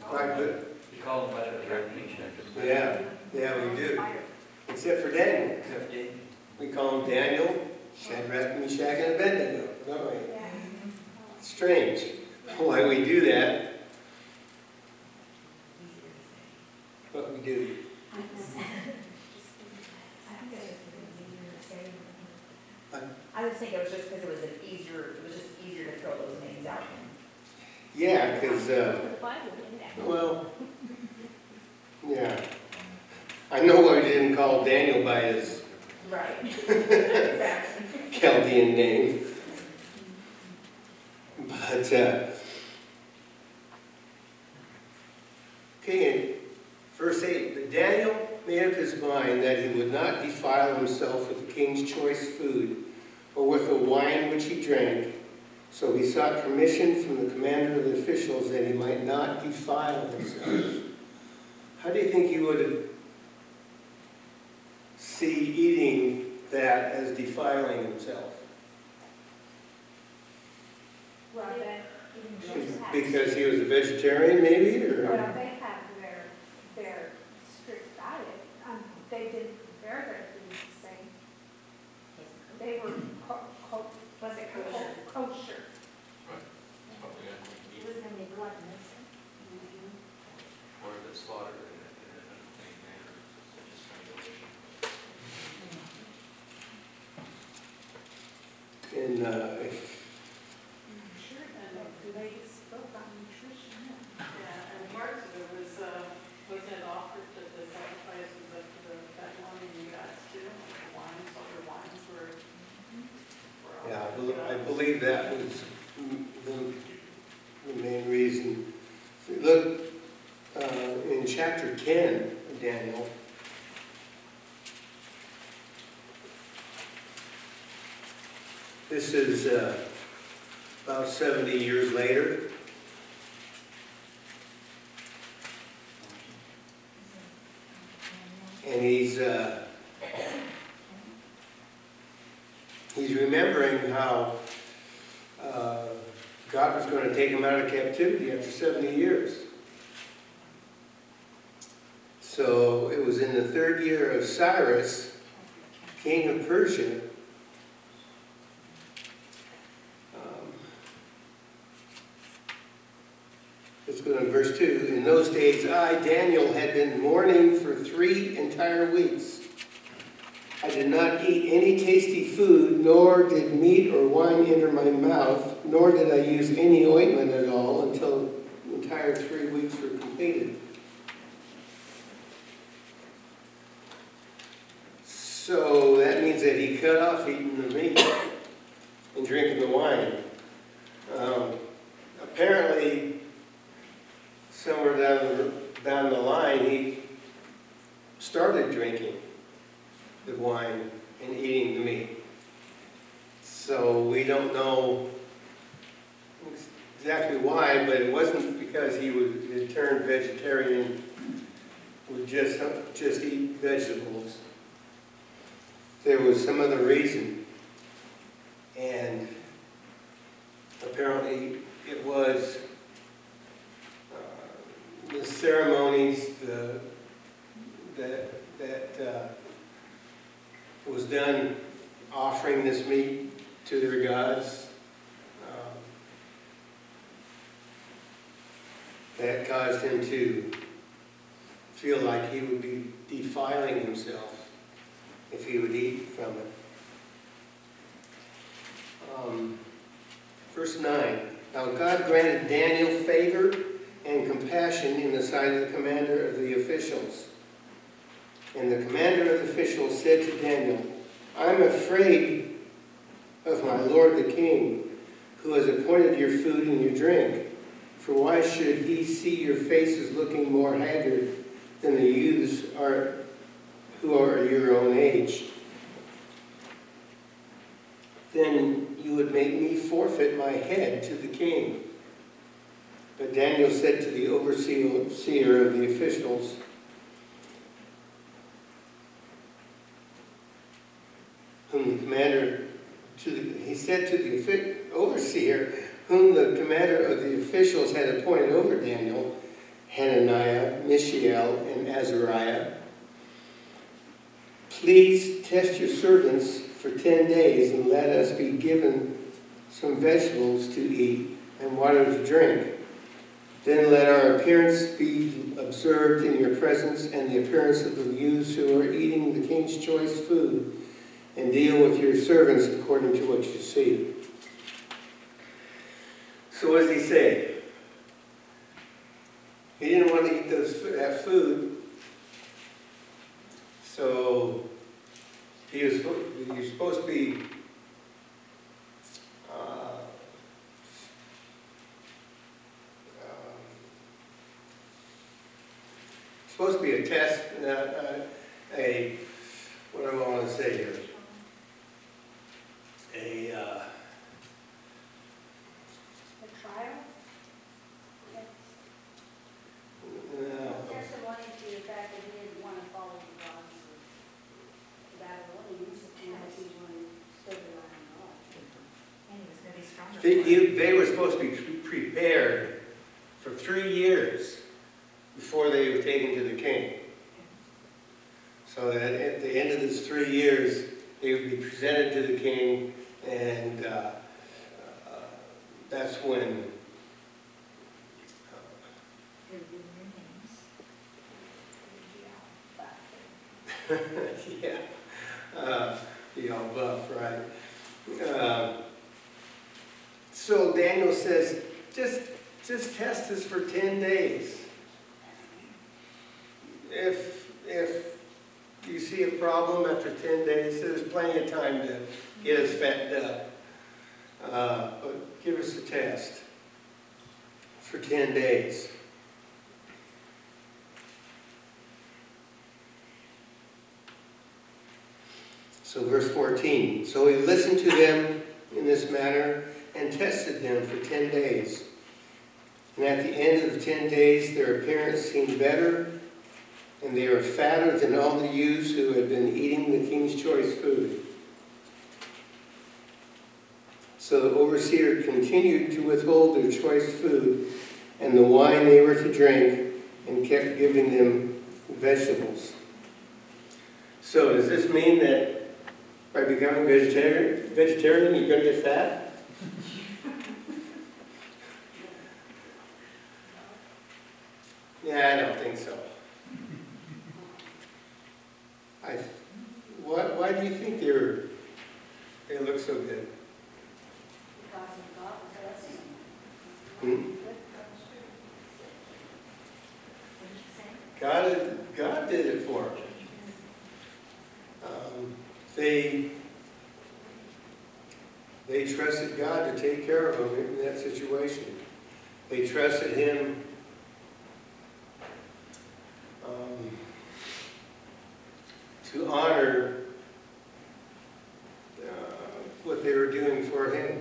[SPEAKER 1] Quite good.
[SPEAKER 7] We call them by their name.
[SPEAKER 1] Yeah, yeah, we do. Except for Daniel.
[SPEAKER 7] Except Daniel.
[SPEAKER 1] We call him Daniel, Shadrach, Meshach, and Abednego, don't we? Strange why we do that, but we do.
[SPEAKER 2] I think it's just easier to say.
[SPEAKER 1] What?
[SPEAKER 2] I was thinking it was just because it was an easier, it was just easier to throw those names out.
[SPEAKER 1] Yeah, because, uh,
[SPEAKER 9] The Bible in there.
[SPEAKER 1] well, yeah. I know why we didn't call Daniel by his
[SPEAKER 2] Right. Exactly.
[SPEAKER 1] Chaldean name. But, uh, okay, in verse 8, but Daniel made up his mind that he would not defile himself with the king's choice food or with the wine which he drank. So he sought permission from the commander of the officials that he might not defile himself. How do you think he would see eating that as defiling himself?
[SPEAKER 6] Well,
[SPEAKER 1] Because he was a vegetarian, maybe, or?
[SPEAKER 10] Well, they have their, their strict diet, um, they did very, their food the same. They were was it kosher? Kosher.
[SPEAKER 8] Probably got to
[SPEAKER 6] It
[SPEAKER 8] eat
[SPEAKER 6] was gonna be gluttonous.
[SPEAKER 8] or the slaughtered in a, in an unclean manner, such as strangulation.
[SPEAKER 1] And, uh, if,
[SPEAKER 4] Sure, and they spoke on nutrition. Yeah, and parts of it was, uh, wasn't it offered to the sacrifices of the, that one in the US too? Like the wines, all their wines were. were
[SPEAKER 1] yeah, I
[SPEAKER 4] offered
[SPEAKER 1] bel-
[SPEAKER 4] to
[SPEAKER 1] I
[SPEAKER 4] God.
[SPEAKER 1] Believe that was the, the main reason. Look, uh, in chapter ten of Daniel, this is, uh, about seventy years later. And he's, uh, he's remembering how uh, God was going to take him out of captivity after 70 years. So it was in the third year of Cyrus, king of Persia. Um, Let's go to verse 2. In those days, I, Daniel, had been mourning for three entire weeks. I did not eat any tasty food, nor did meat or wine enter my mouth, nor did I use any ointment at all until the entire three weeks were completed. So that means that he cut off eating the meat and drinking the wine. Um, apparently, somewhere down the, down the line, he started drinking the wine and eating the meat. So we don't know exactly why, but it wasn't because he was, had turned vegetarian, would just, just eat vegetables. There was some other reason. And apparently it was uh, the ceremonies, the, that, that uh, was done offering this meat to their gods. um, That caused him to feel like he would be defiling himself if he would eat from it. Um, Verse 9, Now God granted Daniel favor and compassion in the sight of the commander of the officials. And the commander of the officials said to Daniel, I'm afraid of my lord the king, who has appointed your food and your drink. For why should he see your faces looking more haggard than the youths are who are your own age? Then you would make me forfeit my head to the king. But Daniel said to the overseer of the officials, whom the commander to the, he said to the overseer, whom the commander of the officials had appointed over Daniel, Hananiah, Mishael, and Azariah, please test your servants for ten days and let us be given some vegetables to eat and water to drink. Then let our appearance be observed in your presence and the appearance of the youths who are eating the king's choice food and deal with your servants according to what you see. So what does he say? He didn't want to eat those, that food. So he was, he was supposed to be uh, um, supposed to be a test, uh, uh, a, what do I want to say here? A, uh,
[SPEAKER 10] The trial?
[SPEAKER 1] no,
[SPEAKER 6] Testimony to the fact that he didn't want to follow the gods of Babylonians, unless he wanted to still rely on God.
[SPEAKER 2] And he was gonna be stronger.
[SPEAKER 1] They,
[SPEAKER 2] for it.
[SPEAKER 1] you- they were supposed to be pre- prepared for three years before they were taken to the king. So that at the end of those three years, they would be presented to the king, and uh, uh, that's when
[SPEAKER 2] They're giving their names.
[SPEAKER 1] yeah, uh, the buff, right? Uh, So Daniel says, just, just test this for ten days. If, if you see a problem after ten days, there's plenty of time to get us fattened up. Uh, But give us a test for ten days. So verse 14, so he listened to them in this manner and tested them for 10 days. And at the end of the 10 days, their appearance seemed better, and they were fatter than all the youths who had been eating the king's choice food. So the overseer continued to withhold their choice food and the wine they were to drink, and kept giving them vegetables. So does this mean that by becoming vegetarian, vegetarian, you're gonna get fat? Yeah, I don't think so. I, why, why why do you think they were, they look so good?
[SPEAKER 6] Because of God was blessing them.
[SPEAKER 1] Hmm?
[SPEAKER 2] What did you say?
[SPEAKER 1] God, God did it for them. Um, They, they trusted God to take care of him in that situation. They trusted Him um, to honor uh, what they were doing for Him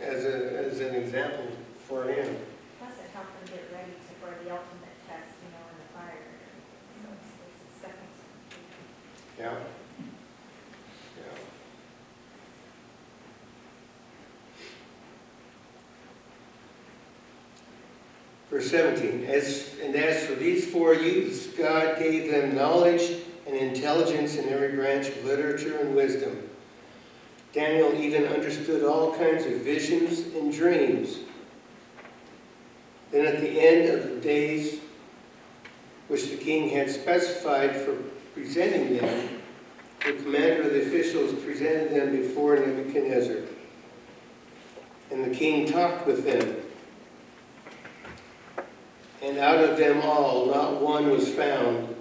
[SPEAKER 1] as a, as an example for Him.
[SPEAKER 2] Plus it helped them get ready to, for the ultimate test, you know, in the fire. So it's, it's a stepping stone.
[SPEAKER 1] Yeah. Yeah. Verse 17, as, and as for these four youths, God gave them knowledge and intelligence in every branch of literature and wisdom. Daniel even understood all kinds of visions and dreams. Then at the end of the days which the king had specified for presenting them, the commander of the officials presented them before Nebuchadnezzar. And the king talked with them. Out of them all, not one was found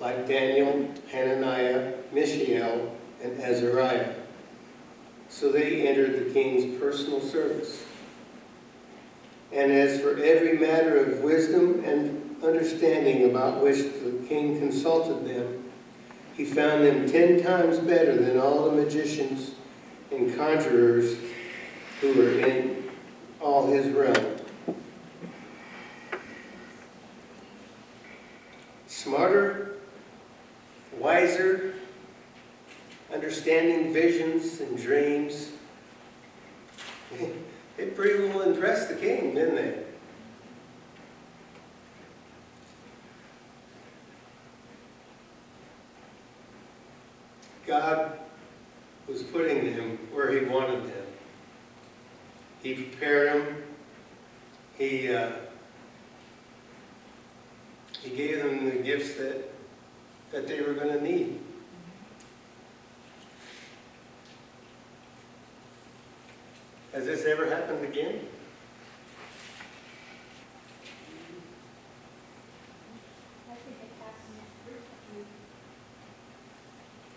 [SPEAKER 1] like Daniel, Hananiah, Mishael, and Azariah. So they entered the king's personal service. And as for every matter of wisdom and understanding about which the king consulted them, he found them ten times better than all the magicians and conjurers who were in all his realm. Understanding visions and dreams. They pretty well impressed the king, didn't they? God was putting them where He wanted them. He prepared them. He uh, He gave them the gifts that that they were going to need. Has this ever happened again?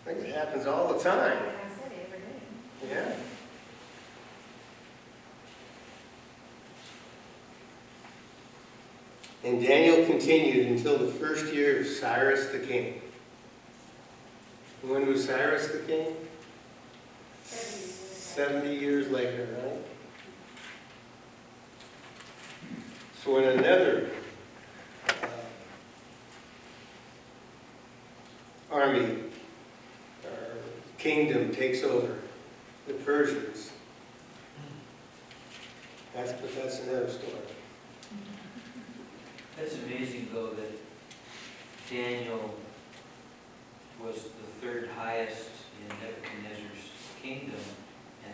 [SPEAKER 2] I think it happens
[SPEAKER 1] all the time. Yeah. And Daniel continued until the first year of Cyrus the king. When was Cyrus the king? Seventy years later, right? So when another uh, army or kingdom takes over, the Persians, that's, but that's another story.
[SPEAKER 7] That's amazing, though, that Daniel was the third highest in Nebuchadnezzar's kingdom,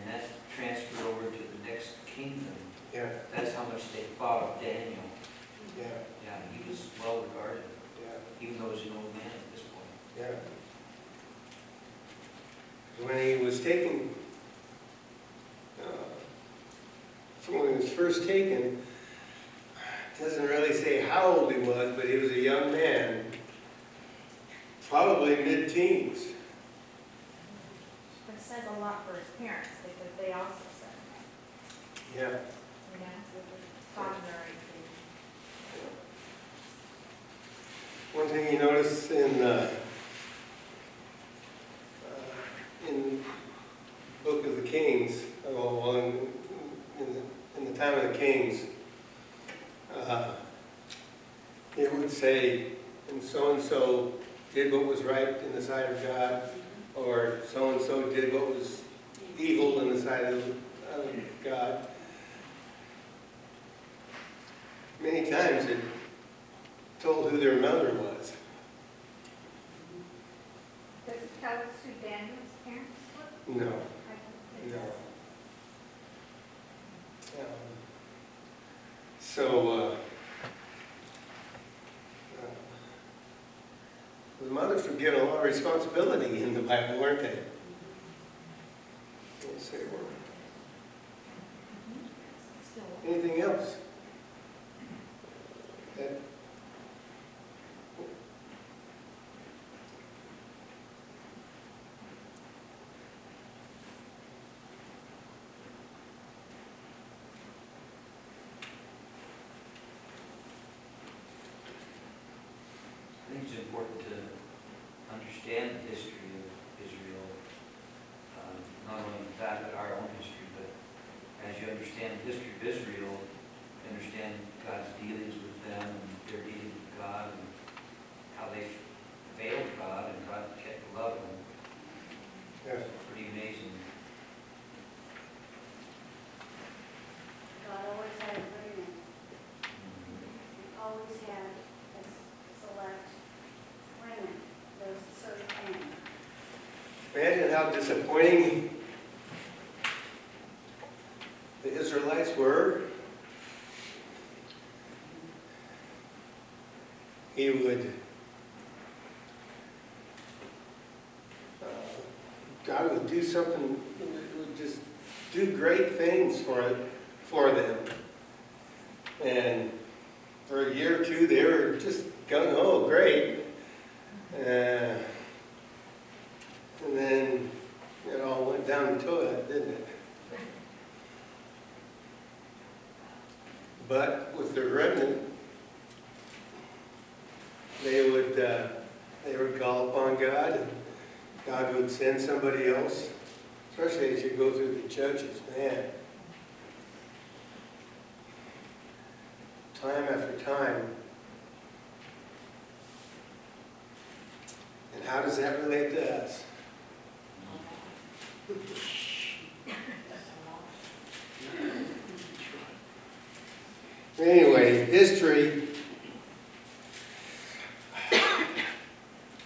[SPEAKER 7] and that transferred over to the next kingdom.
[SPEAKER 1] Yeah,
[SPEAKER 7] That's how much they thought of Daniel.
[SPEAKER 1] yeah,
[SPEAKER 7] Yeah, he was well regarded,
[SPEAKER 1] yeah.
[SPEAKER 7] even though he was an old man at this point.
[SPEAKER 1] Yeah. When he was taken, uh, so when he was first taken, it doesn't really say how old he was, but he was a young man, probably mid-teens.
[SPEAKER 2] Says a lot for his parents, because they also said,
[SPEAKER 1] Yeah.
[SPEAKER 2] you know, with the father
[SPEAKER 1] One thing you notice in, uh, uh, in Book of the Kings, oh, well, in, in the, in the time of the Kings, uh, it would say, and so-and-so did what was right in the sight of God, or so-and-so did what was evil in the sight of, of God. Many times it told who their mother was.
[SPEAKER 10] Does it tell us who Daniel's parents were?
[SPEAKER 1] No, no.
[SPEAKER 10] so.
[SPEAKER 1] Um, So, uh, were a lot of responsibility in the Bible, weren't they? Anything else?
[SPEAKER 7] How
[SPEAKER 1] disappointing the Israelites were. He would, uh, God would do something, would just do great things for, for them. And for a year or two, they were just gung ho, great. Uh, and then it all went down the toilet, didn't it? But with the remnant, they would, uh, they would call upon God, and God would send somebody else, especially as you go through the judges, man. Time. And how does that relate to us? Anyway, history.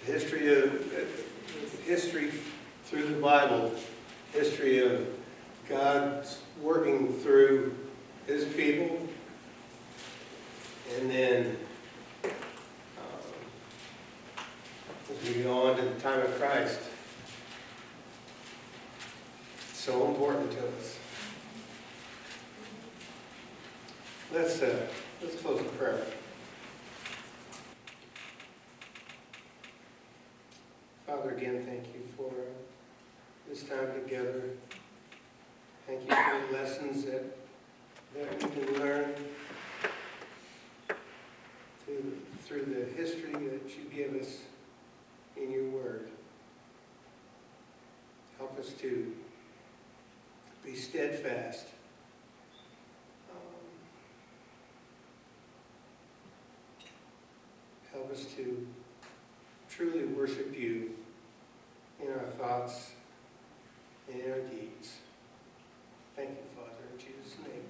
[SPEAKER 1] History of, history through the Bible, history of God's working through his people. And then, um, as we go on to the time of Christ, so important to us. Let's, uh, let's close with prayer. Father, again, thank you for this time together. Thank you for the lessons that, that we can learn through, through the history that you give us in your word. Help us to be steadfast. Um, Help us to truly worship you in our thoughts and in our deeds. Thank you, Father, in Jesus' name.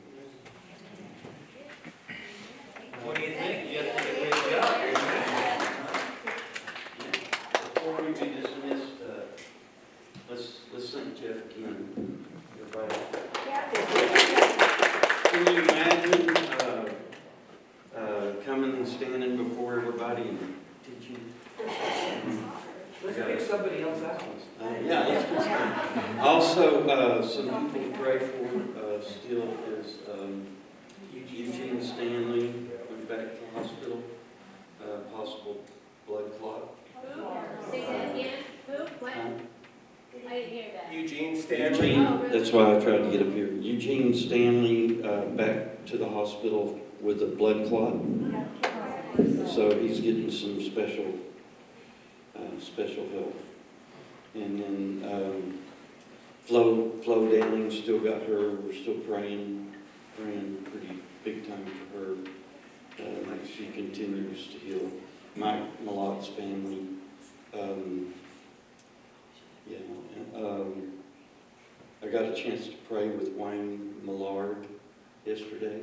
[SPEAKER 1] amen.
[SPEAKER 7] What do you think? Jeff did a great job.
[SPEAKER 3] Before we be dismissed, uh, let's, let's thank Jeff again. Everybody. Can you imagine, uh, uh, coming and standing before everybody and teaching?
[SPEAKER 7] Let's pick somebody else out.
[SPEAKER 3] Uh, Yeah, let's do some. Also, uh, some people to pray for, uh, still is, um, Eugene Stanley, went back to the hospital, uh, possible blood clot.
[SPEAKER 9] Who? Say that again. Who? What?
[SPEAKER 3] Um,
[SPEAKER 9] I didn't hear that.
[SPEAKER 1] Eugene Stanley.
[SPEAKER 3] Eugene, that's why I tried to get up here. Eugene Stanley, uh, back to the hospital with a blood clot. So he's getting some special, uh, special help. And then, um, Flo, Flo Downing still got her, we're still praying, praying pretty big time for her. Uh, she continues to heal. Mike Malot's family, um, yeah, um, I got a chance to pray with Wayne Millard yesterday,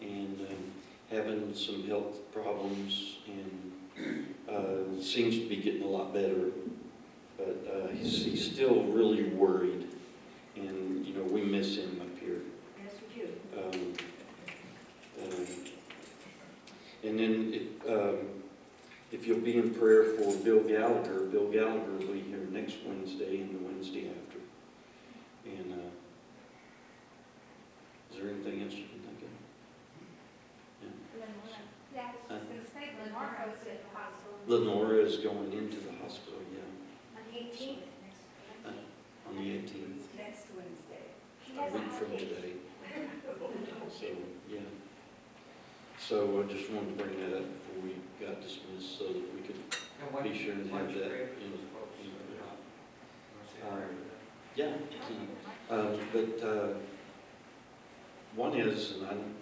[SPEAKER 3] and um, having some health problems, and uh, seems to be getting a lot better, but uh, he's, he's still really worried, and you know we miss him up here.
[SPEAKER 6] Yes, we do.
[SPEAKER 3] Um, uh, and then if, um, if you'll be in prayer for Bill Gallagher, Bill Gallagher will be here next Wednesday and the Wednesday after. And uh, is there anything else
[SPEAKER 6] you can
[SPEAKER 3] think of? Yeah.
[SPEAKER 5] Lenora. Lenora
[SPEAKER 6] is
[SPEAKER 3] going
[SPEAKER 6] into the
[SPEAKER 3] week from today. So, yeah. So I just wanted to bring that up before we got dismissed, so that we could
[SPEAKER 7] And why-
[SPEAKER 3] be sure to
[SPEAKER 7] why
[SPEAKER 3] have
[SPEAKER 7] you
[SPEAKER 3] that
[SPEAKER 7] pray
[SPEAKER 3] in,
[SPEAKER 7] those folks
[SPEAKER 3] in-
[SPEAKER 7] that are not- wanna say
[SPEAKER 3] Uh,
[SPEAKER 7] prayer for them?
[SPEAKER 3] Yeah, um, but, uh, one is, and I'm,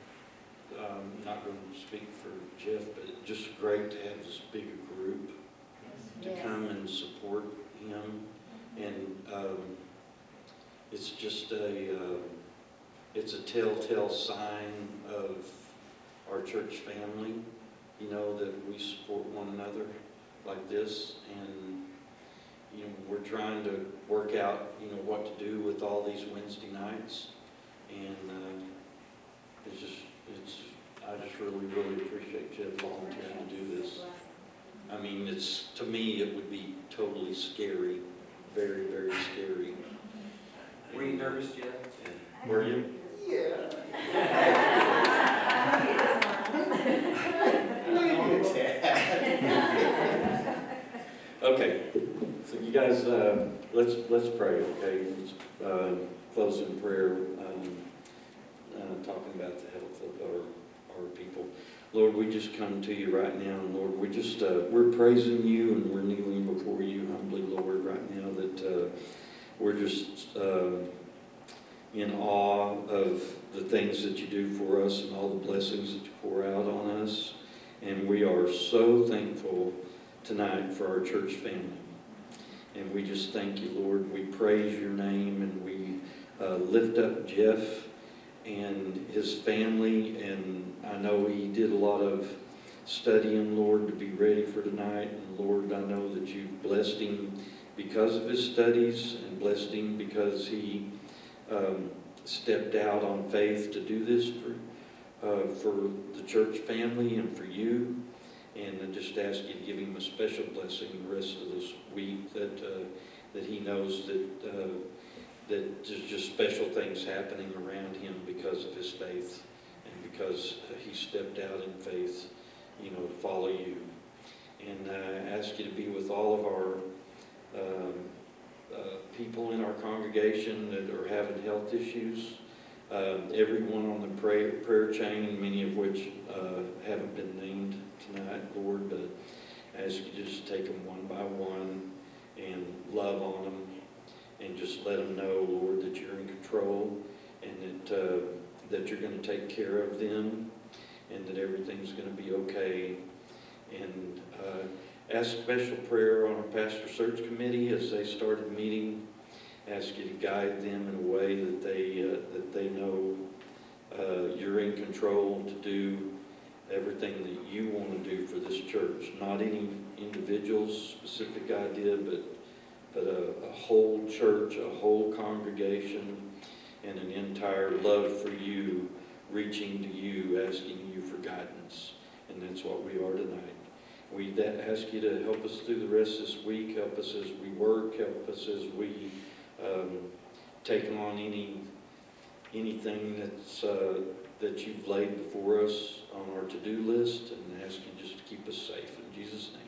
[SPEAKER 3] um not gonna speak for Jeff, but it's just great to have this bigger group to
[SPEAKER 2] Yes.
[SPEAKER 3] come and support him. And, um, it's just a, uh, it's a telltale sign of our church family, you know, that we support one another like this. And, you know, we're trying to work out, you know, what to do with all these Wednesday nights. And, uh, it's just, it's, I just really, really appreciate Jeff volunteering to do this. I mean, it's, to me, it would be totally scary, very, very scary.
[SPEAKER 7] Were you nervous, Jeff?
[SPEAKER 3] Were you? Yeah. Okay, so you guys, uh, let's, let's pray, okay? Let's uh, close in prayer, um, uh, talking about the health of our, our people. Lord, we just come to you right now, and Lord, we just, uh, we're praising you and we're kneeling before you humbly, Lord, right now, that uh, we're just um, in awe of the things that you do for us and all the blessings that you pour out on us. And we are so thankful tonight for our church family. And we just thank you, Lord. We praise your name and we uh, lift up Jeff and his family. And I know he did a lot of studying, Lord, to be ready for tonight. And Lord, I know that you've blessed him because of his studies and blessed him because he um, stepped out on faith to do this for, uh, for the church family and for you. And I just ask you to give him a special blessing the rest of this week that, uh, that he knows that, uh, that there's just special things happening around him because of his faith and because he stepped out in faith, you know, to follow you. And I ask you to be with all of our um, uh, people in our congregation that are having health issues. Um, everyone on the prayer, prayer chain, many of which uh, haven't been named tonight, Lord, but I ask you just take them one by one and love on them and just let them know, Lord, that you're in control and that, uh, that you're going to take care of them and that everything's going to be okay. And uh, ask special prayer on our pastor search committee as they started meeting. Ask you to guide them in a way that they, uh, that they know uh, you're in control to do everything that you want to do for this church. Not any individual's specific idea, but, but a, a whole church, a whole congregation, and an entire love for you, reaching to you, asking you for guidance. And that's what we are tonight. We ask you to help us through the rest of this week, help us as we work, help us as we um, take on any, anything that's, uh, that you've laid before us on our to-do list, and ask you just to keep us safe. In Jesus' name.